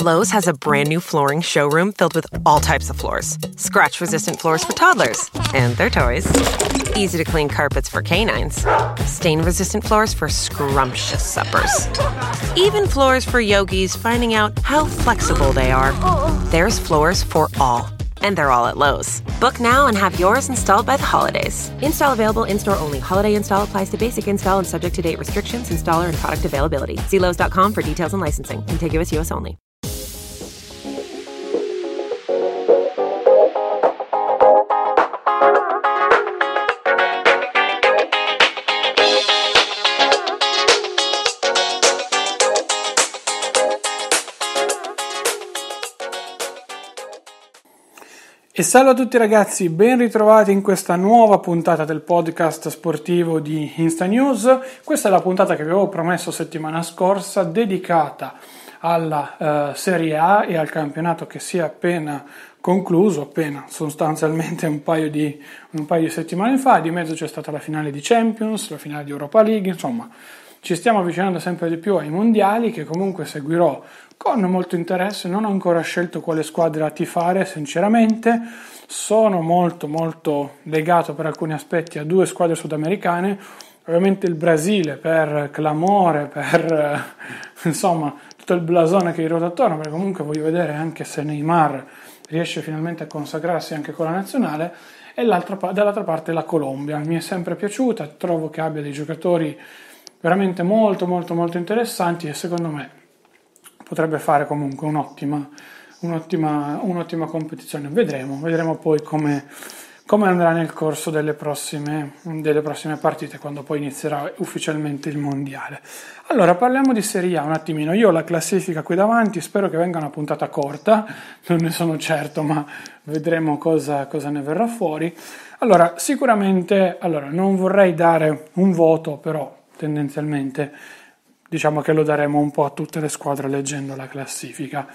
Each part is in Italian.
Lowe's has a brand new flooring showroom filled with all types of floors scratch resistant floors for toddlers and their toys, easy to clean carpets for canines, stain resistant floors for scrumptious suppers, even floors for yogis finding out how flexible they are. There's floors for all. And they're all at Lowe's. Book now and have yours installed by the holidays. Install available in store only. Holiday install applies to basic install and subject to date restrictions, installer, and product availability. See Lowe's.com for details and licensing. Contiguous US only. E salve a tutti ragazzi, ben ritrovati in questa nuova puntata del podcast sportivo di Insta News. Questa è la puntata che vi avevo promesso settimana scorsa, dedicata alla uh, Serie A e al campionato che si è appena concluso, appena sostanzialmente un paio, di, un paio di settimane fa. Di mezzo c'è stata la finale di Champions, la finale di Europa League, insomma ci stiamo avvicinando sempre di più ai mondiali che comunque seguirò con molto interesse, non ho ancora scelto quale squadra tifare, sinceramente. Sono molto molto legato per alcuni aspetti a due squadre sudamericane. Ovviamente il Brasile per clamore, per insomma tutto il blasone che gli ruota attorno, perché comunque voglio vedere anche se Neymar riesce finalmente a consacrarsi anche con la nazionale. E dall'altra parte la Colombia. Mi è sempre piaciuta, trovo che abbia dei giocatori veramente molto molto molto interessanti e secondo me potrebbe fare comunque un'ottima, un'ottima, un'ottima competizione. Vedremo, vedremo poi come, come andrà nel corso delle prossime, delle prossime, partite, quando poi inizierà ufficialmente il mondiale. Allora, parliamo di Serie A un attimino. Io ho la classifica qui davanti, spero che venga una puntata corta, non ne sono certo, ma vedremo cosa, cosa ne verrà fuori. Allora, sicuramente, allora, non vorrei dare un voto, però tendenzialmente diciamo che lo daremo un po' a tutte le squadre leggendo la classifica.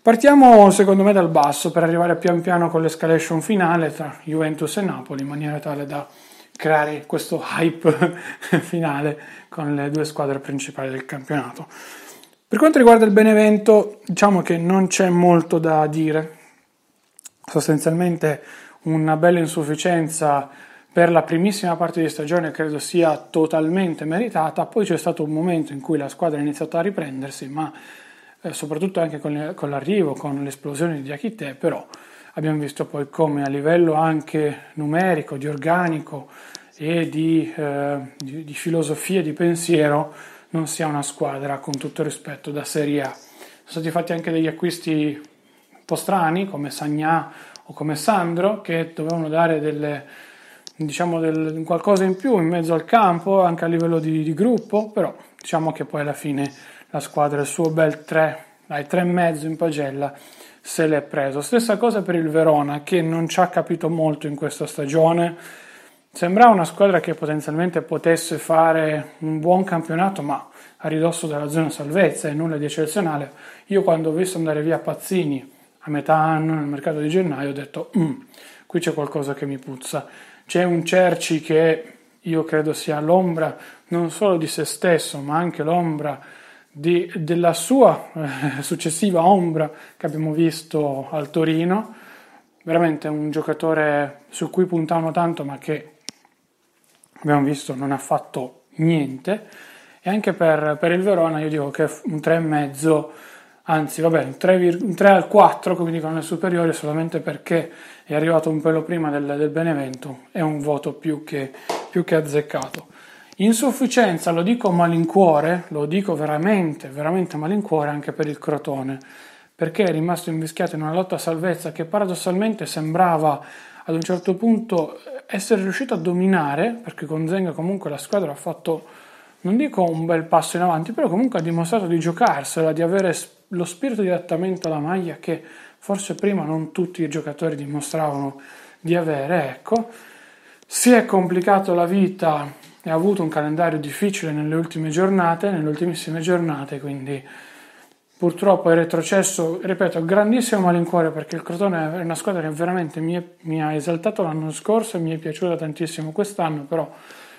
Partiamo secondo me dal basso per arrivare pian piano con l'escalation finale tra Juventus e Napoli in maniera tale da creare questo hype finale con le due squadre principali del campionato. Per quanto riguarda il Benevento, diciamo che non c'è molto da dire, sostanzialmente una bella insufficienza per la primissima parte di stagione credo sia totalmente meritata, poi c'è stato un momento in cui la squadra ha iniziato a riprendersi, ma eh, soprattutto anche con, con, l'arrivo, con l'esplosione di Diachite, però abbiamo visto poi come a livello anche numerico, di organico e di, eh, di, di filosofia di pensiero non sia una squadra con tutto rispetto da Serie A. Sono stati fatti anche degli acquisti un po' strani come Sagnà o come Sandro che dovevano dare delle diciamo del, qualcosa in più in mezzo al campo, anche a livello di, di, gruppo, però diciamo che poi alla fine la squadra il suo bel 3, dai 3,5 in pagella se l'è preso. Stessa cosa per il Verona che non ci ha capito molto in questa stagione. Sembrava una squadra che potenzialmente potesse fare un buon campionato, ma a ridosso della zona salvezza e nulla di eccezionale. Io quando ho visto andare via Pazzini a metà anno nel mercato di gennaio ho detto mm, qui c'è qualcosa che mi puzza c'è un Cerci che io credo sia l'ombra non solo di se stesso, ma anche l'ombra di, della sua eh, successiva ombra che abbiamo visto al Torino. Veramente un giocatore su cui puntavano tanto, ma che abbiamo visto non ha fatto niente. E anche per, per il Verona io dico che un 3,5 anzi vabbè, un 3, un 3 al 4 come dicono le superiori solamente perché è arrivato un pelo prima del, del Benevento, è un voto più che, più che azzeccato. Insufficienza, lo dico a malincuore, lo dico veramente, veramente a malincuore anche per il Crotone, perché è rimasto invischiato in una lotta a salvezza che paradossalmente sembrava ad un certo punto essere riuscito a dominare, perché con Zenga comunque la squadra ha fatto, non dico un bel passo in avanti, però comunque ha dimostrato di giocarsela, di avere lo spirito di adattamento alla maglia che forse prima non tutti i giocatori dimostravano di avere, ecco. Si è complicato la vita e ha avuto un calendario difficile nelle ultime giornate, nelle ultimissime giornate, quindi purtroppo è retrocesso, ripeto, grandissimo malincuore perché il Crotone è una squadra che veramente mi, è, mi ha esaltato l'anno scorso e mi è piaciuta tantissimo quest'anno, però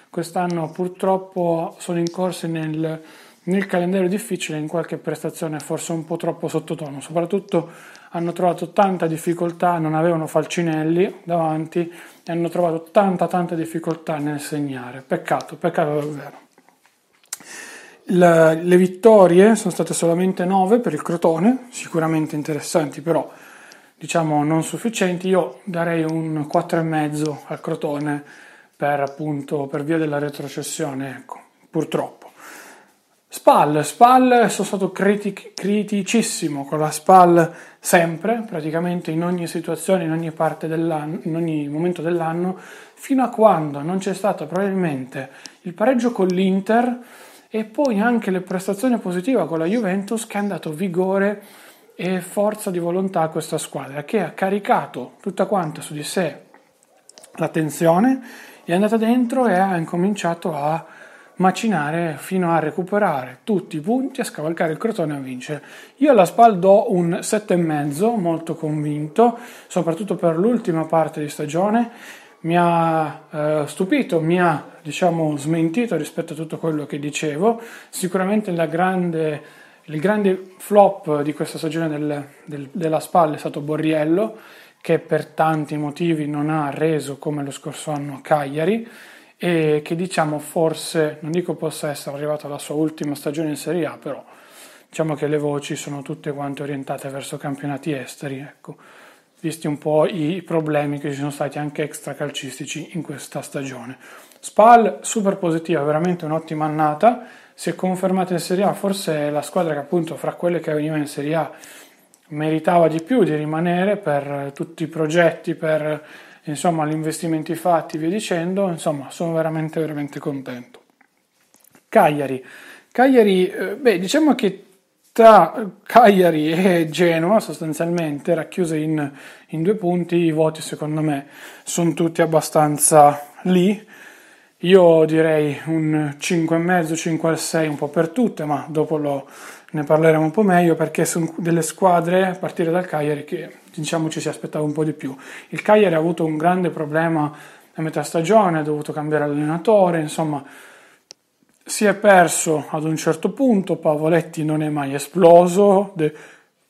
quest'anno purtroppo sono incorsi nel nel calendario difficile in qualche prestazione forse un po' troppo sottotono, soprattutto hanno trovato tanta difficoltà, non avevano Falcinelli davanti e hanno trovato tanta tanta difficoltà nel segnare, peccato, peccato davvero. Le, le vittorie sono state solamente 9 per il Crotone, sicuramente interessanti però diciamo non sufficienti, io darei un 4,5 al Crotone per appunto per via della retrocessione, ecco, purtroppo. Spal, Spal sono stato critic- criticissimo con la Spal sempre, praticamente in ogni situazione, in ogni parte dell'anno, in ogni momento dell'anno, fino a quando non c'è stato probabilmente il pareggio con l'Inter e poi anche le prestazioni positive con la Juventus che ha dato vigore e forza di volontà a questa squadra che ha caricato tutta quanta su di sé l'attenzione, è andata dentro e ha incominciato a macinare fino a recuperare tutti i punti, a scavalcare il Crotone e a vincere. Io alla SPAL do un 7,5, molto convinto, soprattutto per l'ultima parte di stagione. Mi ha eh, stupito, mi ha diciamo smentito rispetto a tutto quello che dicevo. Sicuramente grande, il grande flop di questa stagione del, del, della SPAL è stato Borriello, che per tanti motivi non ha reso come lo scorso anno Cagliari e che diciamo forse, non dico possa essere arrivato alla sua ultima stagione in Serie A, però diciamo che le voci sono tutte quante orientate verso campionati esteri, ecco, visti un po' i problemi che ci sono stati anche extracalcistici in questa stagione. Spal super positiva, veramente un'ottima annata, si è confermata in Serie A, forse è la squadra che appunto fra quelle che veniva in Serie A meritava di più di rimanere per tutti i progetti, per insomma, gli investimenti fatti, via dicendo, insomma, sono veramente, veramente contento. Cagliari. Cagliari, eh, beh, diciamo che tra Cagliari e Genoa, sostanzialmente, racchiuse in, in due punti, i voti secondo me sono tutti abbastanza lì. Io direi un 5,5, 5 al 6 un po' per tutte, ma dopo lo, ne parleremo un po' meglio perché sono delle squadre a partire dal Cagliari che diciamo ci si aspettava un po' di più. Il Cagliari ha avuto un grande problema a metà stagione, ha dovuto cambiare allenatore, insomma si è perso ad un certo punto, Pavoletti non è mai esploso de-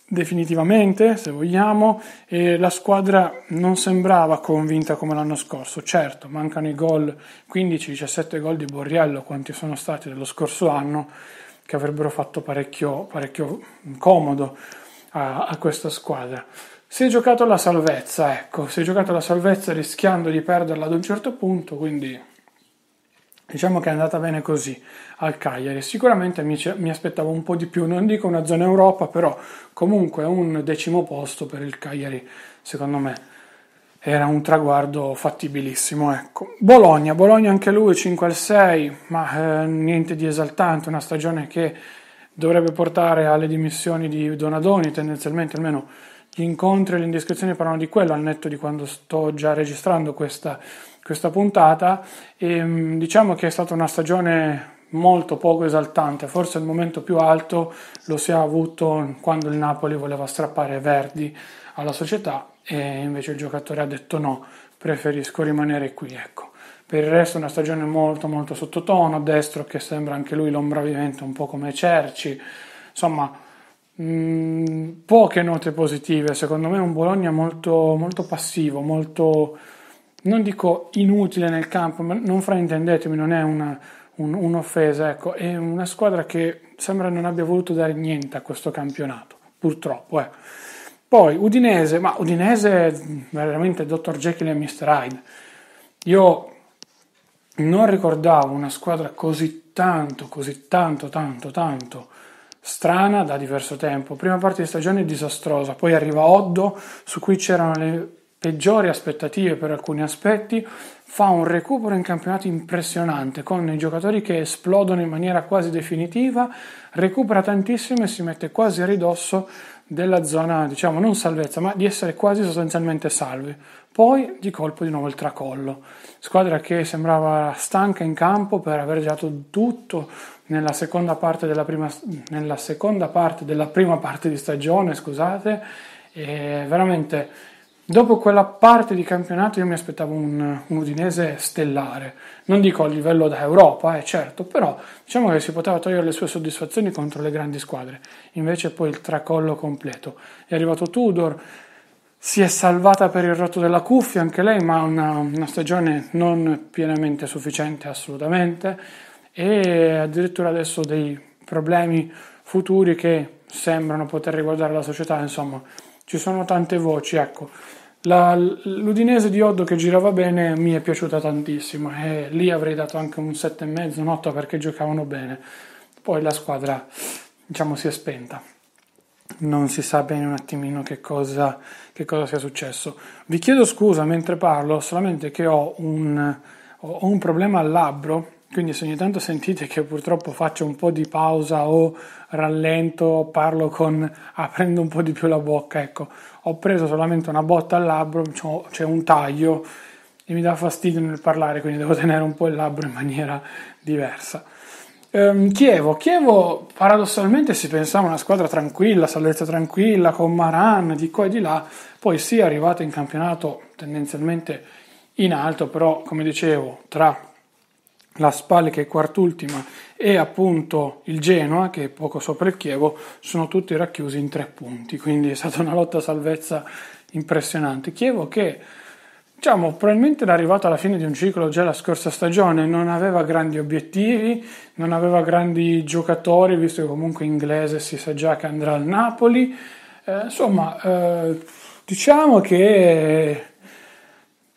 definitivamente, se vogliamo, e la squadra non sembrava convinta come l'anno scorso. Certo, mancano i gol, 15-17 gol di Borriello, quanti sono stati dello scorso anno, che avrebbero fatto parecchio, parecchio comodo a, a questa squadra. Si è giocato la salvezza, ecco, si è giocato la salvezza rischiando di perderla ad un certo punto, quindi diciamo che è andata bene così al Cagliari. Sicuramente mi, mi, aspettavo un po' di più, non dico una zona Europa, però comunque un decimo posto per il Cagliari, secondo me era un traguardo fattibilissimo. Ecco. Bologna, Bologna anche lui 5 al 6, ma eh, niente di esaltante, una stagione che dovrebbe portare alle dimissioni di Donadoni, tendenzialmente almeno gli incontri e le indiscrezioni parlano di quello al netto di quando sto già registrando questa, questa puntata e mm, diciamo che è stata una stagione molto poco esaltante, forse il momento più alto lo si è avuto quando il Napoli voleva strappare Verdi alla società e invece il giocatore ha detto no, preferisco rimanere qui, ecco. Per il resto è una stagione molto molto sottotono, destro che sembra anche lui l'ombra vivente un po' come Cerci, insomma Mm, poche note positive, secondo me un Bologna molto, molto passivo, molto, non dico inutile nel campo, ma non fraintendetemi, non è una, un, un'offesa, ecco, è una squadra che sembra non abbia voluto dare niente a questo campionato, purtroppo. Eh. Poi Udinese, ma Udinese veramente Dr. Jekyll e Mr. Hyde. Io non ricordavo una squadra così tanto, così tanto, tanto, tanto strana da diverso tempo. Prima parte di stagione disastrosa, poi arriva Oddo, su cui c'erano le peggiori aspettative per alcuni aspetti, fa un recupero in campionato impressionante con i giocatori che esplodono in maniera quasi definitiva, recupera tantissimo e si mette quasi a ridosso della zona, diciamo non salvezza, ma di essere quasi sostanzialmente salvi. Poi di colpo di nuovo il tracollo. Squadra che sembrava stanca in campo per aver giocato tutto nella seconda parte della prima, nella seconda parte della prima parte di stagione, scusate, e veramente Dopo quella parte di campionato io mi aspettavo un, un Udinese stellare, non dico a livello da Europa, eh, certo, però diciamo che si poteva togliere le sue soddisfazioni contro le grandi squadre, invece poi il tracollo completo. È arrivato Tudor, si è salvata per il rotto della cuffia anche lei, ma una, una stagione non pienamente sufficiente assolutamente. E addirittura adesso dei problemi futuri che sembrano poter riguardare la società, insomma ci sono tante voci, ecco. La, l'Udinese di Oddo che girava bene mi è piaciuta tantissimo e lì avrei dato anche un 7,5, un 8 perché giocavano bene. Poi la squadra, diciamo, si è spenta. Non si sa bene un attimino che cosa, che cosa sia successo. Vi chiedo scusa mentre parlo, solamente che ho un, ho un problema al labbro quindi se ogni tanto sentite che purtroppo faccio un po' di pausa o rallento, parlo con aprendo un po' di più la bocca, ecco, ho preso solamente una botta al labbro, c'è un taglio e mi dà fastidio nel parlare, quindi devo tenere un po' il labbro in maniera diversa. Ehm, Chievo, Chievo paradossalmente si pensava una squadra tranquilla, salvezza tranquilla, con Maran di qua e di là, poi sì è arrivata in campionato tendenzialmente in alto, però come dicevo tra la Spal che è quart'ultima e appunto il Genoa che è poco sopra il Chievo sono tutti racchiusi in tre punti. Quindi è stata una lotta a salvezza impressionante. Chievo che diciamo probabilmente era arrivato alla fine di un ciclo già la scorsa stagione non aveva grandi obiettivi non aveva grandi giocatori visto che comunque inglese si sa già che andrà al Napoli. Eh, insomma eh, diciamo che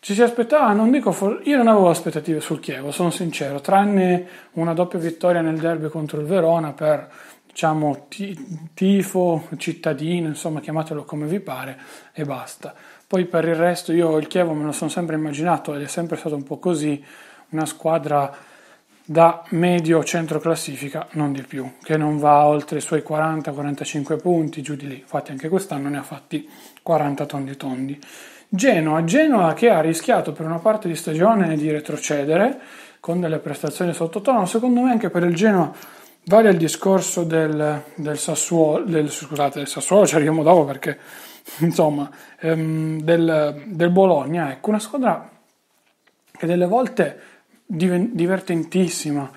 ci si aspettava, non dico, for- io non avevo aspettative sul Chievo, sono sincero, tranne una doppia vittoria nel derby contro il Verona per, diciamo, t- tifo, cittadino, insomma, chiamatelo come vi pare e basta. Poi per il resto io il Chievo me lo sono sempre immaginato ed è sempre stato un po' così, una squadra da medio centro classifica, non di più, che non va oltre i suoi 40-45 punti, giù di lì. Infatti anche quest'anno ne ha fatti 40 tondi tondi. Genoa, Genoa che ha rischiato per una parte di stagione di retrocedere con delle prestazioni sottotono, secondo me anche per il Genoa vale il discorso del, del Sassuolo, del, scusate, del Sassuolo ci arriviamo dopo perché insomma, ehm, del, del, Bologna, ecco, una squadra che delle volte div- divertentissima,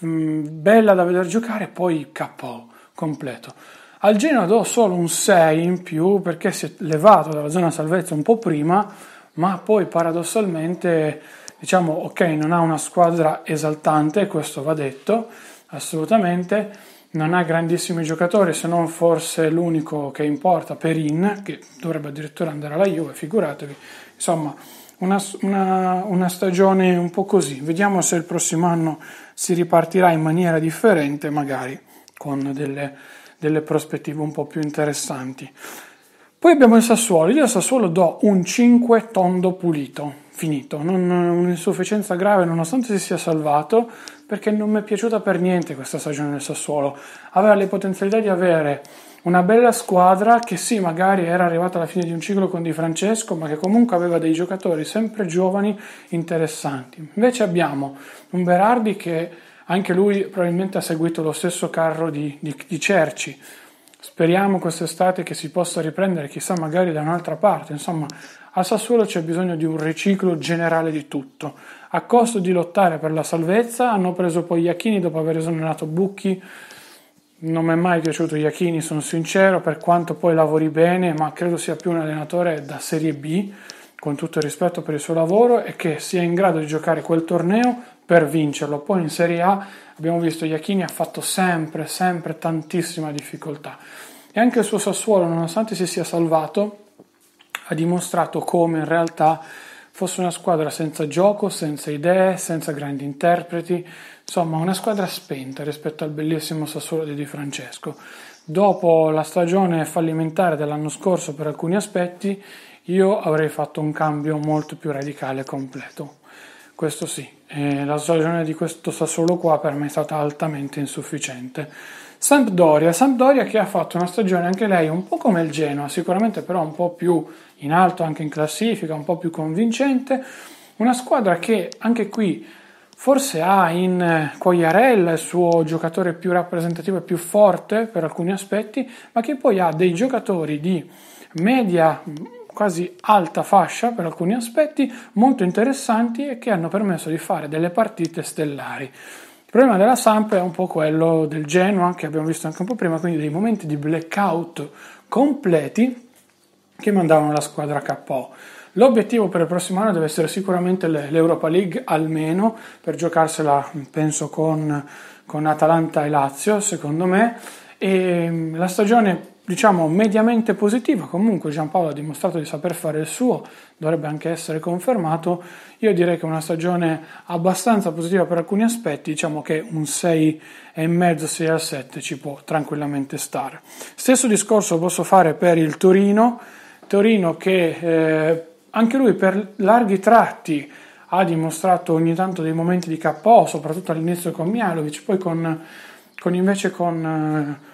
mh, mm, bella da vedere giocare, poi KO completo. Al Genoa do solo un 6 in più perché si è levato dalla zona salvezza un po' prima, ma poi paradossalmente diciamo ok, non ha una squadra esaltante, questo va detto assolutamente, non ha grandissimi giocatori se non forse l'unico che importa, Perin, che dovrebbe addirittura andare alla Juve, figuratevi, insomma una, una, una stagione un po' così, vediamo se il prossimo anno si ripartirà in maniera differente, magari con delle delle prospettive un po' più interessanti. Poi abbiamo il Sassuolo, io al Sassuolo do un 5 tondo pulito, finito, non, un'insufficienza grave nonostante si sia salvato, perché non mi è piaciuta per niente questa stagione del Sassuolo. Aveva le potenzialità di avere una bella squadra che sì, magari era arrivata alla fine di un ciclo con Di Francesco, ma che comunque aveva dei giocatori sempre giovani, interessanti. Invece abbiamo un Berardi che anche lui probabilmente ha seguito lo stesso carro di, di, di Cerci. Speriamo quest'estate che si possa riprendere, chissà, magari da un'altra parte. Insomma, a Sassuolo c'è bisogno di un riciclo generale di tutto. A costo di lottare per la salvezza, hanno preso poi Iachini dopo aver esonerato Bucchi. Non mi è mai piaciuto Iachini, sono sincero, per quanto poi lavori bene, ma credo sia più un allenatore da Serie B, con tutto il rispetto per il suo lavoro, e che sia in grado di giocare quel torneo per vincerlo. Poi in Serie A abbiamo visto Iachini ha fatto sempre, sempre tantissima difficoltà. E anche il suo Sassuolo, nonostante si sia salvato, ha dimostrato come in realtà fosse una squadra senza gioco, senza idee, senza grandi interpreti, insomma una squadra spenta rispetto al bellissimo Sassuolo di Di Francesco. Dopo la stagione fallimentare dell'anno scorso per alcuni aspetti, io avrei fatto un cambio molto più radicale e completo. Questo sì, e la stagione di questo Sassuolo qua per me è stata altamente insufficiente. Sampdoria, Sampdoria che ha fatto una stagione anche lei un po' come il Genoa, sicuramente però un po' più in alto anche in classifica, un po' più convincente, una squadra che anche qui forse ha in Quagliarella il suo giocatore più rappresentativo e più forte per alcuni aspetti, ma che poi ha dei giocatori di media quasi alta fascia per alcuni aspetti, molto interessanti e che hanno permesso di fare delle partite stellari. Il problema della Samp è un po' quello del Genoa, che abbiamo visto anche un po' prima, quindi dei momenti di blackout completi che mandavano la squadra KO. L'obiettivo per il prossimo anno deve essere sicuramente l'Europa League, almeno per giocarsela, penso, con, con Atalanta e Lazio, secondo me. E la stagione, diciamo, mediamente positiva, comunque Giampaolo ha dimostrato di saper fare il suo, dovrebbe anche essere confermato. Io direi che è una stagione abbastanza positiva per alcuni aspetti, diciamo che un 6,5, 6 al 7 ci può tranquillamente stare. Stesso discorso posso fare per il Torino, Torino che eh, anche lui per larghi tratti ha dimostrato ogni tanto dei momenti di KO, soprattutto all'inizio con Mialovic, poi con, con invece con, eh,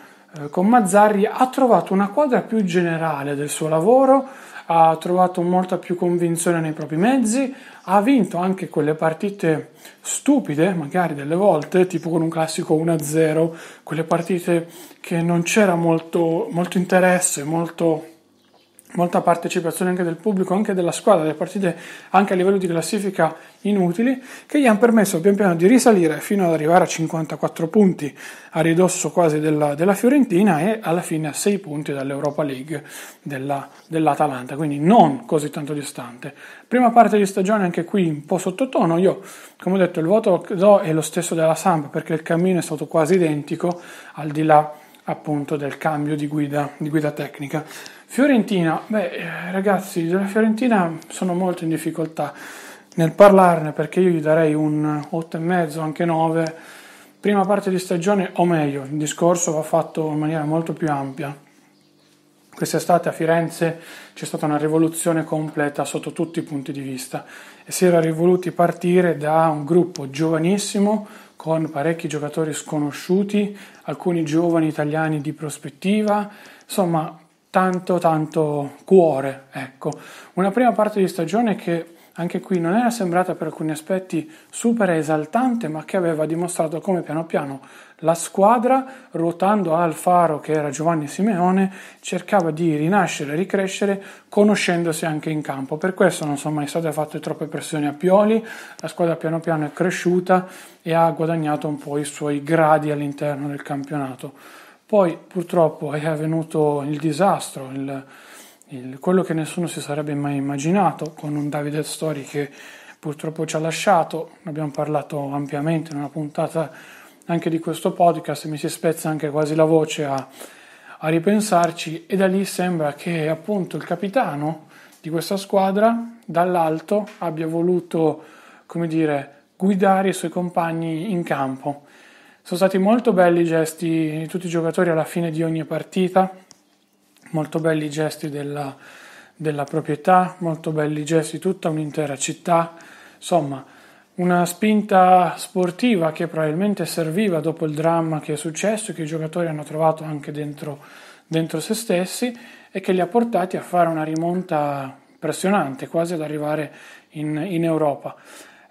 con, Mazzarri ha trovato una quadra più generale del suo lavoro, ha trovato molta più convinzione nei propri mezzi, ha vinto anche quelle partite stupide, magari delle volte, tipo con un classico 1-0, quelle partite che non c'era molto, molto interesse, molto molta partecipazione anche del pubblico, anche della squadra, delle partite anche a livello di classifica inutili, che gli hanno permesso pian piano di risalire fino ad arrivare a 54 punti a ridosso quasi della, della Fiorentina e alla fine a 6 punti dall'Europa League della, dell'Atalanta, quindi non così tanto distante. Prima parte di stagione anche qui un po' sottotono, io come ho detto il voto do è lo stesso della Samp perché il cammino è stato quasi identico al di là appunto del cambio di guida, di guida tecnica. Fiorentina, beh eh, ragazzi, della Fiorentina sono molto in difficoltà nel parlarne perché io gli darei un 8,5, anche 9. Prima parte di stagione, o meglio, il discorso va fatto in maniera molto più ampia. Quest'estate a Firenze c'è stata una rivoluzione completa sotto tutti i punti di vista e si era rivoluti partire da un gruppo giovanissimo con parecchi giocatori sconosciuti, alcuni giovani italiani di prospettiva, insomma tanto tanto cuore, ecco. Una prima parte di stagione che anche qui non era sembrata per alcuni aspetti super esaltante, ma che aveva dimostrato come piano piano la squadra, ruotando al faro che era Giovanni Simeone, cercava di rinascere ricrescere conoscendosi anche in campo. Per questo non sono mai state fatte troppe pressioni a Pioli, la squadra piano piano è cresciuta e ha guadagnato un po' i suoi gradi all'interno del campionato. Poi purtroppo è avvenuto il disastro, il, il, quello che nessuno si sarebbe mai immaginato, con un Davide Story che purtroppo ci ha lasciato, ne abbiamo parlato ampiamente in una puntata anche di questo podcast, mi si spezza anche quasi la voce a, a ripensarci e da lì sembra che appunto il capitano di questa squadra dall'alto abbia voluto, come dire, guidare i suoi compagni in campo sono stati molto belli i gesti di tutti i giocatori alla fine di ogni partita, molto belli i gesti della, della proprietà, molto belli i gesti di tutta un'intera città, insomma una spinta sportiva che probabilmente serviva dopo il dramma che è successo che i giocatori hanno trovato anche dentro, dentro se stessi e che li ha portati a fare una rimonta impressionante, quasi ad arrivare in, in Europa.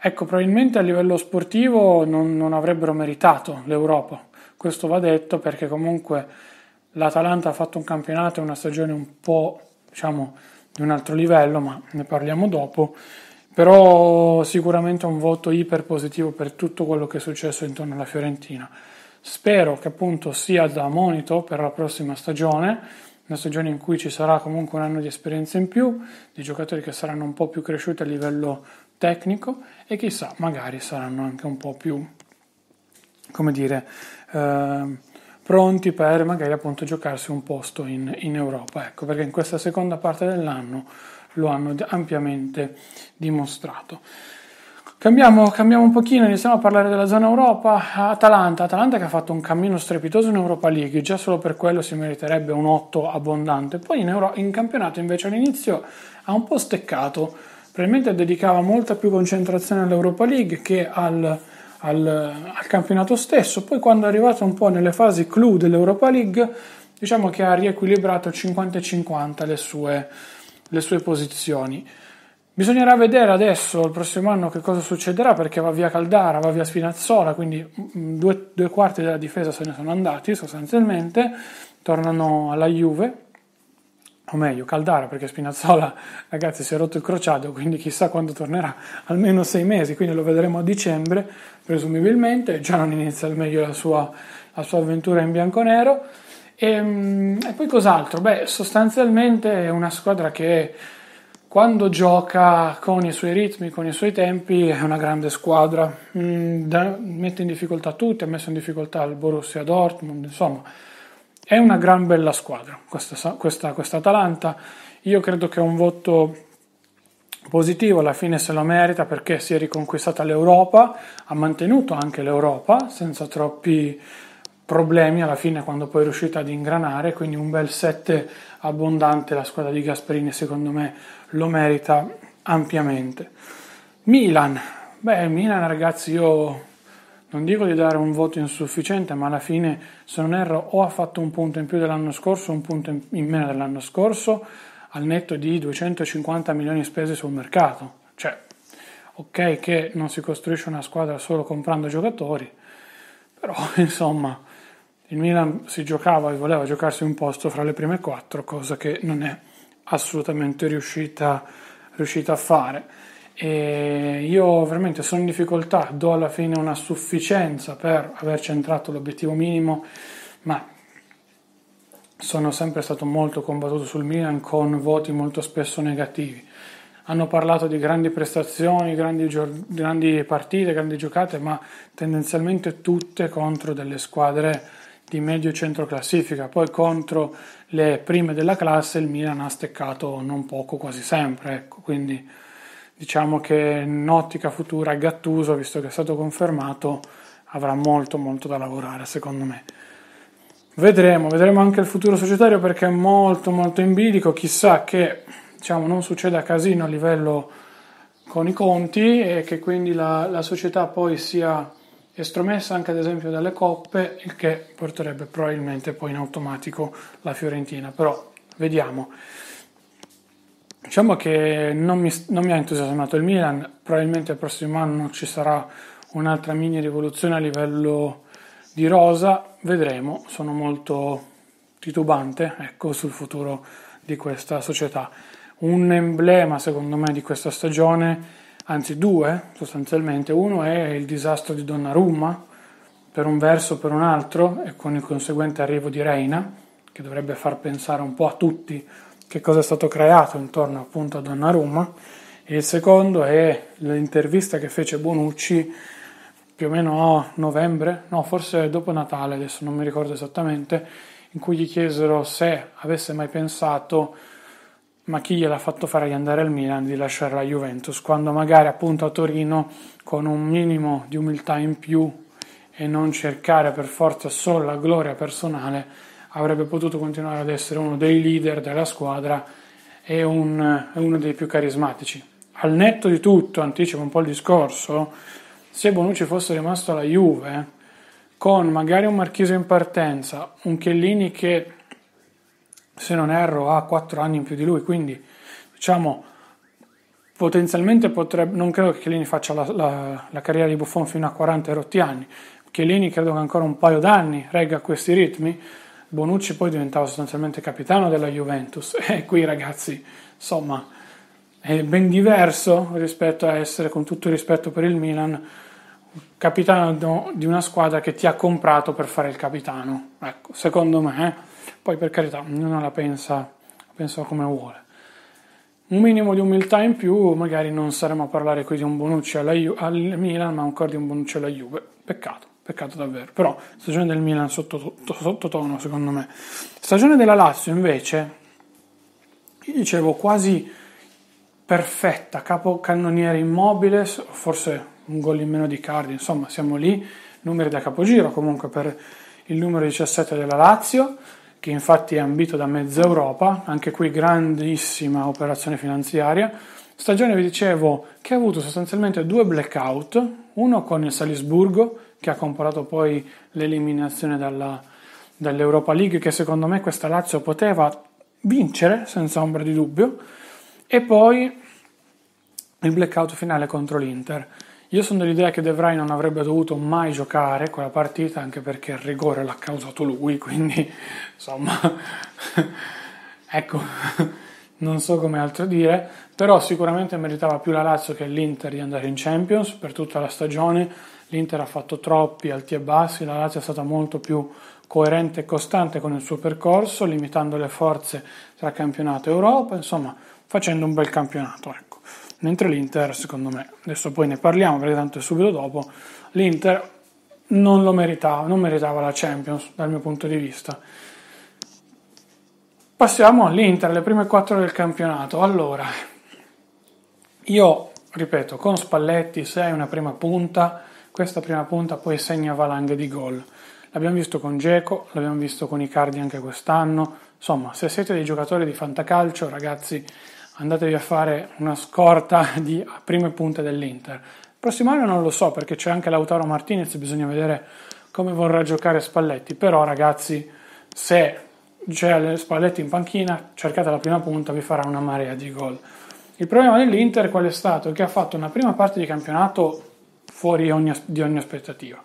Ecco, probabilmente a livello sportivo non, non avrebbero meritato l'Europa, questo va detto perché comunque l'Atalanta ha fatto un campionato e una stagione un po' diciamo di un altro livello, ma ne parliamo dopo. Però sicuramente un voto iper positivo per tutto quello che è successo intorno alla Fiorentina. Spero che appunto sia da monito per la prossima stagione, una stagione in cui ci sarà comunque un anno di esperienza in più, di giocatori che saranno un po' più cresciuti a livello tecnico e chissà, magari saranno anche un po' più, come dire, eh, pronti per magari appunto giocarsi un posto in, in Europa. Ecco, perché in questa seconda parte dell'anno lo hanno ampiamente dimostrato. Cambiamo, cambiamo, un pochino, iniziamo a parlare della zona Europa. Atalanta, Atalanta che ha fatto un cammino strepitoso in Europa League, già solo per quello si meriterebbe un 8 abbondante. Poi in, Euro, in campionato invece all'inizio ha un po' steccato, probabilmente dedicava molta più concentrazione all'Europa League che al, al, al, campionato stesso. Poi quando è arrivato un po' nelle fasi clou dell'Europa League, diciamo che ha riequilibrato 50-50 le sue, le sue posizioni. Bisognerà vedere adesso, il prossimo anno, che cosa succederà perché va via Caldara, va via Spinazzola, quindi mm, due, due quarti della difesa se ne sono andati sostanzialmente, tornano alla Juve o meglio Caldara perché Spinazzola ragazzi si è rotto il crociato quindi chissà quando tornerà almeno sei mesi quindi lo vedremo a dicembre presumibilmente. Già non inizia al meglio la sua, la sua avventura in bianconero. E, ehm, e poi cos'altro? beh sostanzialmente è una squadra che quando gioca con i suoi ritmi, con i suoi tempi, è una grande squadra, mm, mette in difficoltà tutti, ha messo in difficoltà il Borussia Dortmund, insomma, è una gran bella squadra questa, questa, Atalanta. Io credo che un voto positivo, alla fine se lo merita perché si è riconquistata l'Europa, ha mantenuto anche l'Europa senza troppi problemi alla fine quando poi è riuscita ad ingranare, quindi un bel 7 abbondante la squadra di Gasperini secondo me lo merita ampiamente. Milan, beh Milan ragazzi io non dico di dare un voto insufficiente, ma alla fine, se non erro, o ha fatto un punto in più dell'anno scorso o un punto in meno dell'anno scorso, al netto di 250 milioni spesi sul mercato. Cioè, ok che non si costruisce una squadra solo comprando giocatori, però insomma, il Milan si giocava e voleva giocarsi un posto fra le prime quattro, cosa che non è assolutamente riuscita, riuscita a fare. E io veramente sono in difficoltà, do alla fine una sufficienza per aver centrato l'obiettivo minimo, ma sono sempre stato molto combattuto sul Milan con voti molto spesso negativi. Hanno parlato di grandi prestazioni, grandi, grandi partite, grandi giocate, ma tendenzialmente tutte contro delle squadre di medio centro classifica. Poi contro le prime della classe il Milan ha steccato non poco, quasi sempre. Ecco, quindi diciamo che in ottica futura Gattuso, visto che è stato confermato, avrà molto molto da lavorare secondo me. Vedremo, vedremo anche il futuro societario perché è molto molto in bilico, chissà che diciamo, non succeda casino a livello con i conti e che quindi la, la società poi sia estromessa anche ad esempio dalle coppe, il che porterebbe probabilmente poi in automatico la Fiorentina, però vediamo. Diciamo che non mi, non mi, ha entusiasmato il Milan, probabilmente il prossimo anno ci sarà un'altra mini rivoluzione a livello di rosa, vedremo, sono molto titubante ecco, sul futuro di questa società. Un emblema secondo me di questa stagione, anzi due sostanzialmente, uno è il disastro di Donnarumma, per un verso o per un altro, e con il conseguente arrivo di Reina, che dovrebbe far pensare un po' a tutti che cosa è stato creato intorno appunto a Donnarumma. E il secondo è l'intervista che fece Bonucci più o meno a novembre, no forse dopo Natale, adesso non mi ricordo esattamente, in cui gli chiesero se avesse mai pensato ma chi gliel'ha fatto fare di andare al Milan di lasciare la Juventus, quando magari appunto a Torino con un minimo di umiltà in più e non cercare per forza solo la gloria personale avrebbe potuto continuare ad essere uno dei leader della squadra e un, uno dei più carismatici. Al netto di tutto, anticipo un po' il discorso, se Bonucci fosse rimasto alla Juve, con magari un Marchese in partenza, un Chiellini che, se non erro, ha 4 anni in più di lui, quindi diciamo potenzialmente potrebbe, non credo che Chiellini faccia la, la, la carriera di Buffon fino a 40 rotti anni, Chiellini credo che ancora un paio d'anni regga questi ritmi, Bonucci poi diventava sostanzialmente capitano della Juventus e qui ragazzi, insomma, è ben diverso rispetto a essere, con tutto il rispetto per il Milan, capitano di una squadra che ti ha comprato per fare il capitano. Ecco, secondo me, eh. poi per carità, ognuno la pensa, pensa come vuole. Un minimo di umiltà in più, magari non saremo a parlare qui di un Bonucci alla Ju- al Milan, ma ancora di un Bonucci alla Juve. Peccato. Peccato davvero. Però stagione del Milan sottotono, sotto secondo me. Stagione della Lazio invece, io dicevo quasi perfetta, capocannoniere immobile, forse un gol in meno di Cardi, insomma siamo lì, numeri da capogiro comunque per il numero 17 della Lazio, che infatti è ambito da mezza Europa, anche qui grandissima operazione finanziaria. Stagione vi dicevo che ha avuto sostanzialmente due blackout, uno con il Salisburgo che ha comportato poi l'eliminazione dalla, dall'Europa League, che secondo me questa Lazio poteva vincere senza ombra di dubbio, e poi il blackout finale contro l'Inter. Io sono dell'idea che De Vrij non avrebbe dovuto mai giocare quella partita, anche perché il rigore l'ha causato lui, quindi insomma ecco, non so come altro dire, però sicuramente meritava più la Lazio che l'Inter di andare in Champions per tutta la stagione. L'Inter ha fatto troppi alti e bassi, la Lazio è stata molto più coerente e costante con il suo percorso, limitando le forze tra campionato e Europa, insomma, facendo un bel campionato. Ecco. Mentre l'Inter, secondo me, adesso poi ne parliamo perché tanto è subito dopo, l'Inter non lo meritava, non meritava la Champions dal mio punto di vista. Passiamo all'Inter, le prime quattro del campionato. Allora, io ripeto, con Spalletti se hai una prima punta, questa prima punta poi segna valanghe di gol. L'abbiamo visto con Geco, l'abbiamo visto con Icardi anche quest'anno. Insomma, se siete dei giocatori di fantacalcio, ragazzi, andatevi a fare una scorta di prime punte dell'Inter. Prossimo anno non lo so perché c'è anche Lautaro Martinez, bisogna vedere come vorrà giocare Spalletti. Però, ragazzi, se c'è Spalletti in panchina, cercate la prima punta, vi farà una marea di gol. Il problema dell'Inter qual è stato? Che ha fatto una prima parte di campionato fuori ogni, di ogni aspettativa.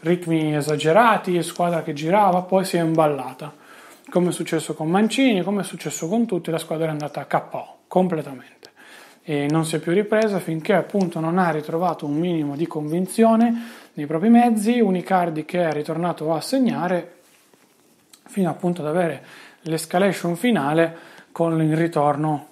Ritmi esagerati, squadra che girava, poi si è imballata. Come è successo con Mancini, come è successo con tutti, la squadra è andata a KO completamente. E non si è più ripresa finché appunto non ha ritrovato un minimo di convinzione nei propri mezzi, un Icardi che è ritornato a segnare fino appunto ad avere l'escalation finale con il ritorno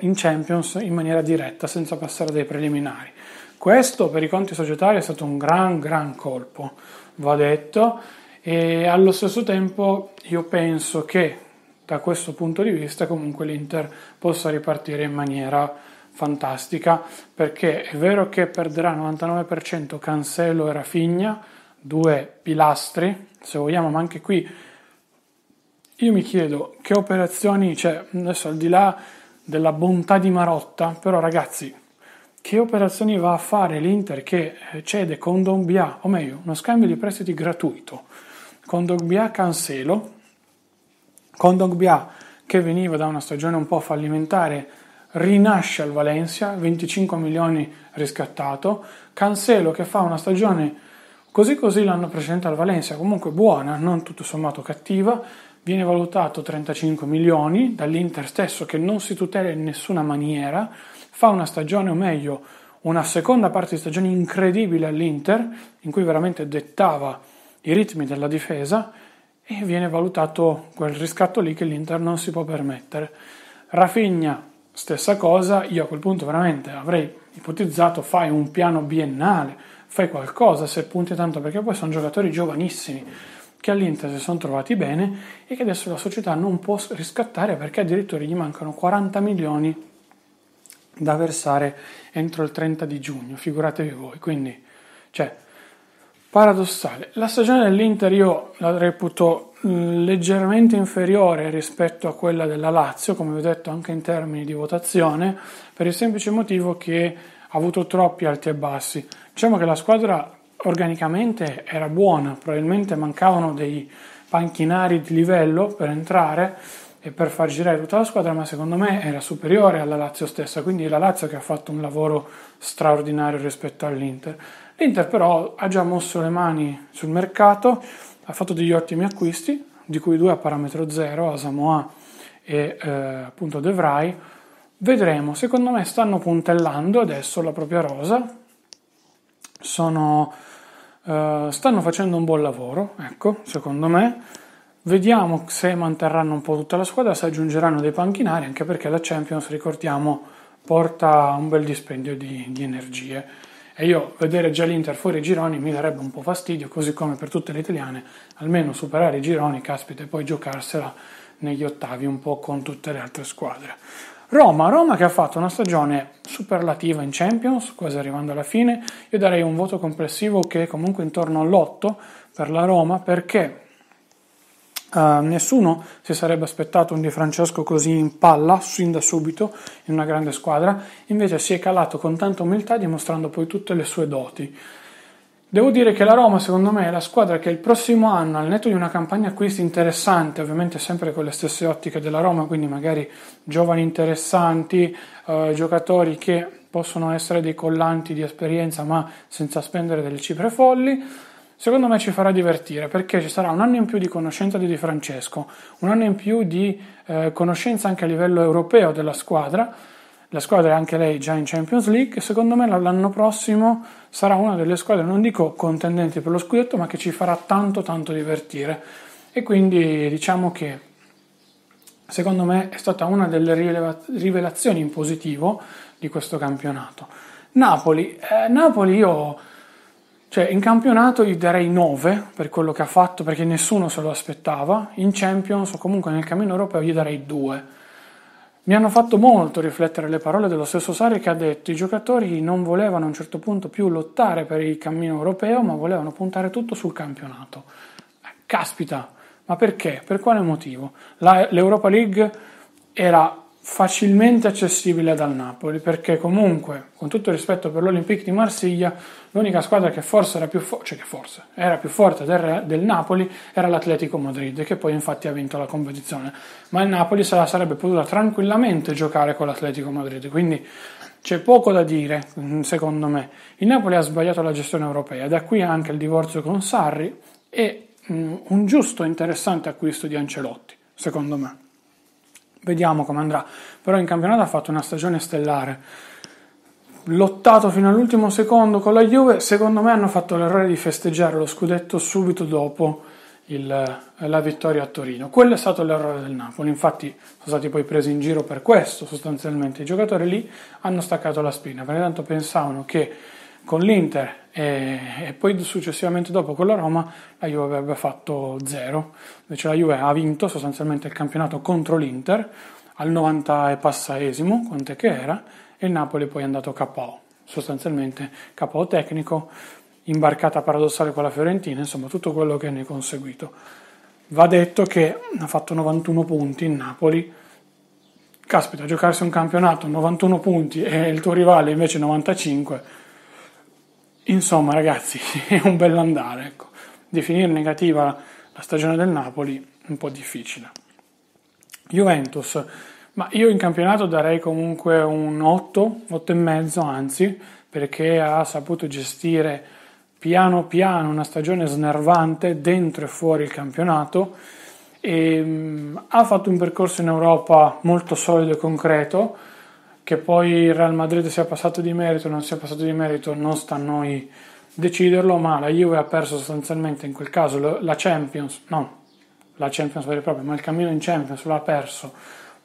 in Champions in maniera diretta, senza passare dai preliminari. Questo per i conti societari è stato un gran, gran colpo, va detto, e allo stesso tempo io penso che da questo punto di vista comunque l'Inter possa ripartire in maniera fantastica, perché è vero che perderà 99% Cancelo e Rafinha, due pilastri, se vogliamo, ma anche qui io mi chiedo che operazioni, cioè adesso al di là della bontà di Marotta, però ragazzi, che operazioni va a fare l'Inter che eh, cede con Dombia, o meglio, uno scambio di prestiti gratuito, con Dombia Cancelo, con Dombia che veniva da una stagione un po' fallimentare, rinasce al Valencia, 25 milioni riscattato, Cancelo che fa una stagione così così l'anno precedente al Valencia, comunque buona, non tutto sommato cattiva, viene valutato 35 milioni dall'Inter stesso che non si tutela in nessuna maniera, fa una stagione o meglio una seconda parte di stagione incredibile all'Inter in cui veramente dettava i ritmi della difesa e viene valutato quel riscatto lì che l'Inter non si può permettere. Rafinha stessa cosa, io a quel punto veramente avrei ipotizzato fai un piano biennale, fai qualcosa se punti tanto perché poi sono giocatori giovanissimi che all'Inter si sono trovati bene e che adesso la società non può riscattare perché addirittura gli mancano 40 milioni da versare entro il 30 di giugno, figuratevi voi, quindi cioè paradossale. La stagione dell'Inter io la reputo leggermente inferiore rispetto a quella della Lazio, come vi ho detto anche in termini di votazione, per il semplice motivo che ha avuto troppi alti e bassi. Diciamo che la squadra organicamente era buona, probabilmente mancavano dei panchinari di livello per entrare e per far girare tutta la squadra, ma secondo me era superiore alla Lazio stessa, quindi è la Lazio che ha fatto un lavoro straordinario rispetto all'Inter. L'Inter però ha già mosso le mani sul mercato, ha fatto degli ottimi acquisti, di cui due a parametro zero, a Samoa e eh, appunto De Vrij. Vedremo, secondo me stanno puntellando adesso la propria rosa, sono Uh, stanno facendo un buon lavoro, ecco, secondo me. Vediamo se manterranno un po' tutta la squadra, se aggiungeranno dei panchinari, anche perché la Champions, ricordiamo, porta un bel dispendio di, di energie. E io vedere già l'Inter fuori i gironi mi darebbe un po' fastidio, così come per tutte le italiane, almeno superare i gironi, caspita, e poi giocarsela negli ottavi un po' con tutte le altre squadre. Roma, Roma che ha fatto una stagione superlativa in Champions, quasi arrivando alla fine, io darei un voto complessivo che è comunque intorno all'8 per la Roma perché Uh, nessuno si sarebbe aspettato un Di Francesco così in palla, sin da subito, in una grande squadra, invece si è calato con tanta umiltà dimostrando poi tutte le sue doti. Devo dire che la Roma, secondo me, è la squadra che il prossimo anno, al netto di una campagna acquisti interessante, ovviamente sempre con le stesse ottiche della Roma, quindi magari giovani interessanti, eh, giocatori che possono essere dei collanti di esperienza ma senza spendere delle cifre folli, secondo me ci farà divertire perché ci sarà un anno in più di conoscenza di Di Francesco, un anno in più di eh, conoscenza anche a livello europeo della squadra. La squadra è anche lei già in Champions League. Secondo me l'anno prossimo sarà una delle squadre, non dico contendenti per lo scudetto, ma che ci farà tanto tanto divertire. E quindi diciamo che secondo me è stata una delle rivelazioni in positivo di questo campionato. Napoli, eh, Napoli io cioè, in campionato gli darei 9 per quello che ha fatto perché nessuno se lo aspettava, in Champions o comunque nel cammino europeo gli darei 2. Mi hanno fatto molto riflettere le parole dello stesso Sari che ha detto i giocatori non volevano a un certo punto più lottare per il cammino europeo ma volevano puntare tutto sul campionato. Eh, caspita, ma perché? Per quale motivo? La, L'Europa League era facilmente accessibile dal Napoli perché comunque con tutto rispetto per l'Olympique di Marsiglia l'unica squadra che forse era più, fo- cioè forse era più forte del, del, Napoli era l'Atletico Madrid che poi infatti ha vinto la competizione ma il Napoli se la sarebbe potuta tranquillamente giocare con l'Atletico Madrid quindi c'è poco da dire mm, secondo me il Napoli ha sbagliato la gestione europea da qui anche il divorzio con Sarri e mm, un giusto interessante acquisto di Ancelotti secondo me Vediamo come andrà. Però in campionato ha fatto una stagione stellare. Lottato fino all'ultimo secondo con la Juve, secondo me hanno fatto l'errore di festeggiare lo scudetto subito dopo il, la vittoria a Torino. Quello è stato l'errore del Napoli, infatti sono stati poi presi in giro per questo sostanzialmente. I giocatori lì hanno staccato la spina, perché tanto pensavano che con l'Inter e, e, poi successivamente dopo con la Roma la Juve avrebbe fatto zero. Invece la Juve ha vinto sostanzialmente il campionato contro l'Inter al 90 e passaesimo, quant'è che era, e il Napoli poi è andato KO, sostanzialmente KO tecnico, imbarcata paradossale con la Fiorentina, insomma tutto quello che ne è conseguito. Va detto che ha fatto 91 punti in Napoli, caspita, giocarsi un campionato 91 punti e il tuo rivale invece 95 Insomma, ragazzi, è un bell'andare. Ecco. Definire negativa la stagione del Napoli è un po' difficile. Juventus, ma io in campionato darei comunque un 8, 8 e mezzo, anzi, perché ha saputo gestire piano piano una stagione snervante dentro e fuori il campionato e um, ha fatto un percorso in Europa molto solido e concreto che poi il Real Madrid sia passato di merito o non sia passato di merito non sta a noi deciderlo, ma la Juve ha perso sostanzialmente in quel caso la Champions, no, la Champions vera e propria, ma il cammino in Champions l'ha perso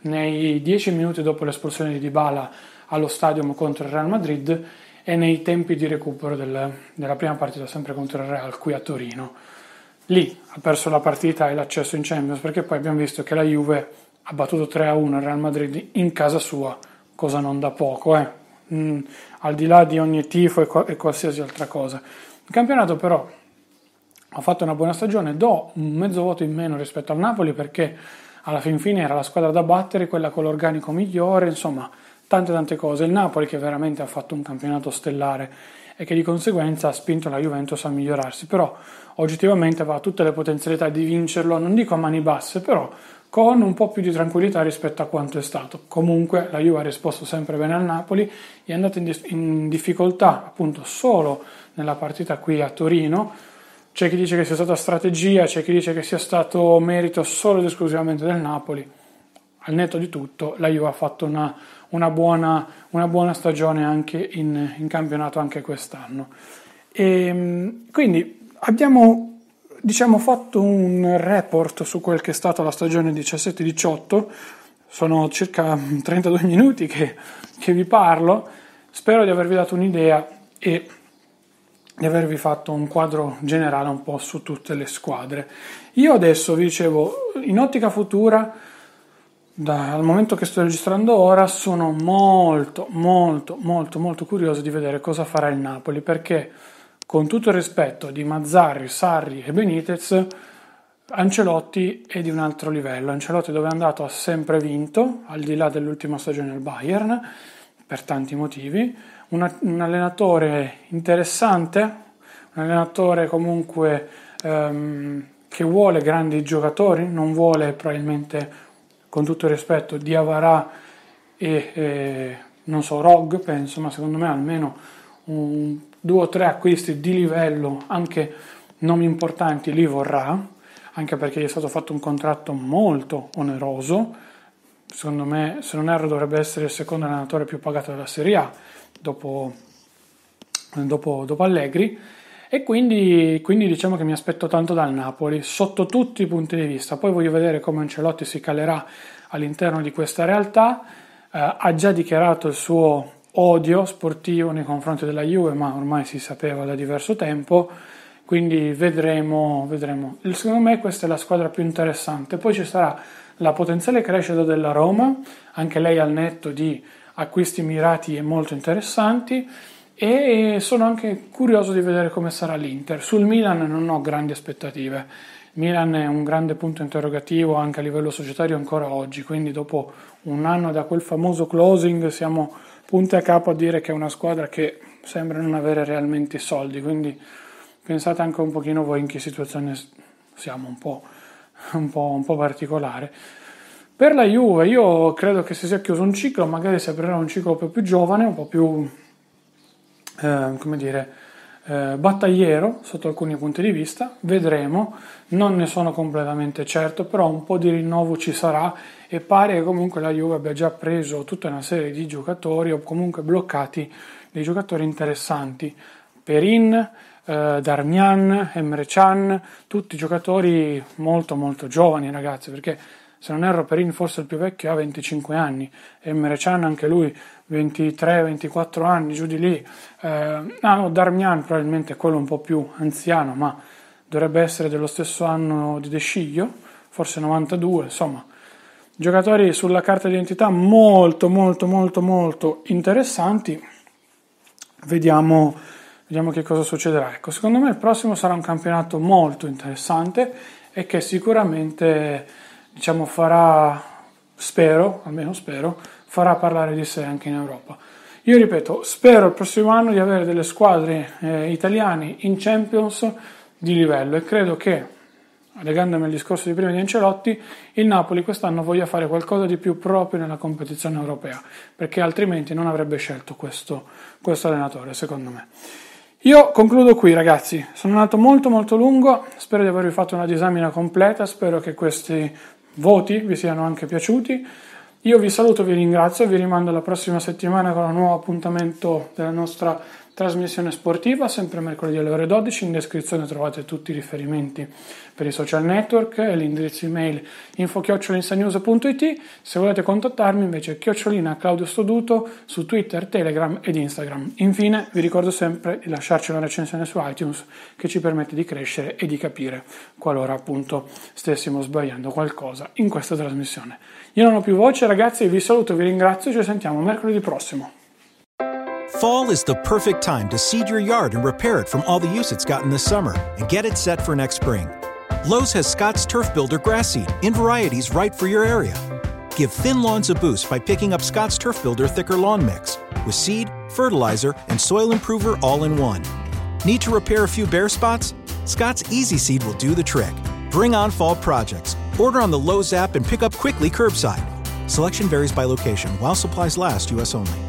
nei dieci minuti dopo l'espulsione di Dybala allo stadium contro il Real Madrid e nei tempi di recupero del, della prima partita sempre contro il Real qui a Torino. Lì ha perso la partita e l'accesso in Champions perché poi abbiamo visto che la Juve ha battuto 3-1 il Real Madrid in casa sua cosa non da poco, eh. mm, al di là di ogni tifo e, co- e qualsiasi altra cosa. Il campionato però ha fatto una buona stagione, do un mezzo voto in meno rispetto al Napoli perché alla fin fine era la squadra da battere, quella con l'organico migliore, insomma tante tante cose. Il Napoli che veramente ha fatto un campionato stellare e che di conseguenza ha spinto la Juventus a migliorarsi, però oggettivamente aveva tutte le potenzialità di vincerlo, non dico a mani basse, però con un po' più di tranquillità rispetto a quanto è stato. Comunque la Juve ha risposto sempre bene al Napoli, è andata in, dis- in difficoltà appunto solo nella partita qui a Torino. C'è chi dice che sia stata strategia, c'è chi dice che sia stato merito solo ed esclusivamente del Napoli. Al netto di tutto, la Juve ha fatto una, una, buona, una buona, stagione anche in, in campionato anche quest'anno. E, ehm, quindi abbiamo diciamo, fatto un report su quel che è stata la stagione 17-18, sono circa 32 minuti che, che vi parlo, spero di avervi dato un'idea e di avervi fatto un quadro generale un po' su tutte le squadre. Io adesso vi dicevo, in ottica futura, dal momento che sto registrando ora, sono molto, molto, molto, molto curioso di vedere cosa farà il Napoli, perché con tutto il rispetto di Mazzarri, Sarri e Benitez, Ancelotti è di un altro livello. Ancelotti dove è andato ha sempre vinto, al di là dell'ultima stagione al Bayern, per tanti motivi. Una, un allenatore interessante, un allenatore comunque um, che vuole grandi giocatori, non vuole probabilmente, con tutto il rispetto, Diavara e, e non so, Rog, penso, ma secondo me almeno un due o tre acquisti di livello anche nomi importanti li vorrà, anche perché gli è stato fatto un contratto molto oneroso. Secondo me, se non erro, dovrebbe essere il secondo allenatore più pagato della Serie A dopo, dopo, dopo Allegri. E quindi, quindi, diciamo che mi aspetto tanto dal Napoli, sotto tutti i punti di vista. Poi voglio vedere come Ancelotti si calerà all'interno di questa realtà. Eh, ha già dichiarato il suo odio sportivo nei confronti della Juve, ma ormai si sapeva da diverso tempo, quindi vedremo, vedremo. Secondo me questa è la squadra più interessante. Poi ci sarà la potenziale crescita della Roma, anche lei al netto di acquisti mirati e molto interessanti e sono anche curioso di vedere come sarà l'Inter. Sul Milan non ho grandi aspettative. Milan è un grande punto interrogativo anche a livello societario ancora oggi, quindi dopo un anno da quel famoso closing siamo punti a capo a dire che è una squadra che sembra non avere realmente i soldi, quindi pensate anche un pochino voi in che situazione siamo, un po', un po', un po particolare. Per la Juve io credo che si sia chiuso un ciclo, magari si aprirà un ciclo un po' più giovane, un po' più, eh, come dire, eh, battagliero sotto alcuni punti di vista, vedremo, non ne sono completamente certo, però un po' di rinnovo ci sarà e pare che comunque la Juve abbia già preso tutta una serie di giocatori o comunque bloccati dei giocatori interessanti. Perin, eh, Darmian, Emre Can, tutti giocatori molto molto giovani ragazzi, perché se non erro Perin forse il più vecchio ha 25 anni, Emre Can anche lui 23-24 anni, giù di lì. Eh, ah no, Darmian probabilmente è quello un po' più anziano, ma dovrebbe essere dello stesso anno di De Sciglio, forse 92, insomma. Giocatori sulla carta d'identità molto molto molto molto interessanti. Vediamo, vediamo che cosa succederà. Ecco, secondo me il prossimo sarà un campionato molto interessante e che sicuramente diciamo, farà, spero, almeno spero, farà parlare di sé anche in Europa. Io ripeto, spero il prossimo anno di avere delle squadre eh, italiane in Champions di livello e credo che, legandomi al discorso di prima di Ancelotti, il Napoli quest'anno voglia fare qualcosa di più proprio nella competizione europea, perché altrimenti non avrebbe scelto questo, questo allenatore, secondo me. Io concludo qui ragazzi, sono andato molto molto lungo, spero di avervi fatto una disamina completa, spero che questi voti vi siano anche piaciuti. Io vi saluto, vi ringrazio, vi rimando alla prossima settimana con un nuovo appuntamento della nostra trasmissione sportiva, sempre mercoledì alle ore 12. In descrizione trovate tutti i riferimenti per i social network e l'indirizzo email info-news.it. Se volete contattarmi invece chiocciolina Claudio Stoduto su Twitter, Telegram ed Instagram. Infine vi ricordo sempre di lasciarci una recensione su iTunes che ci permette di crescere e di capire qualora appunto stessimo sbagliando qualcosa in questa trasmissione. Io non ho più voce ragazzi, vi saluto, vi ringrazio ci sentiamo mercoledì prossimo. Fall is the perfect time to seed your yard and repair it from all the use it's gotten this summer and get it set for next spring. Lowe's has Scott's Turf Builder grass seed in varieties right for your area. Give thin lawns a boost by picking up Scott's Turf Builder Thicker Lawn Mix with seed, fertilizer, and soil improver all in one. Need to repair a few bare spots? Scott's Easy Seed will do the trick. Bring on fall projects. Order on the Lowe's app and pick up quickly curbside. Selection varies by location while supplies last, U.S. only.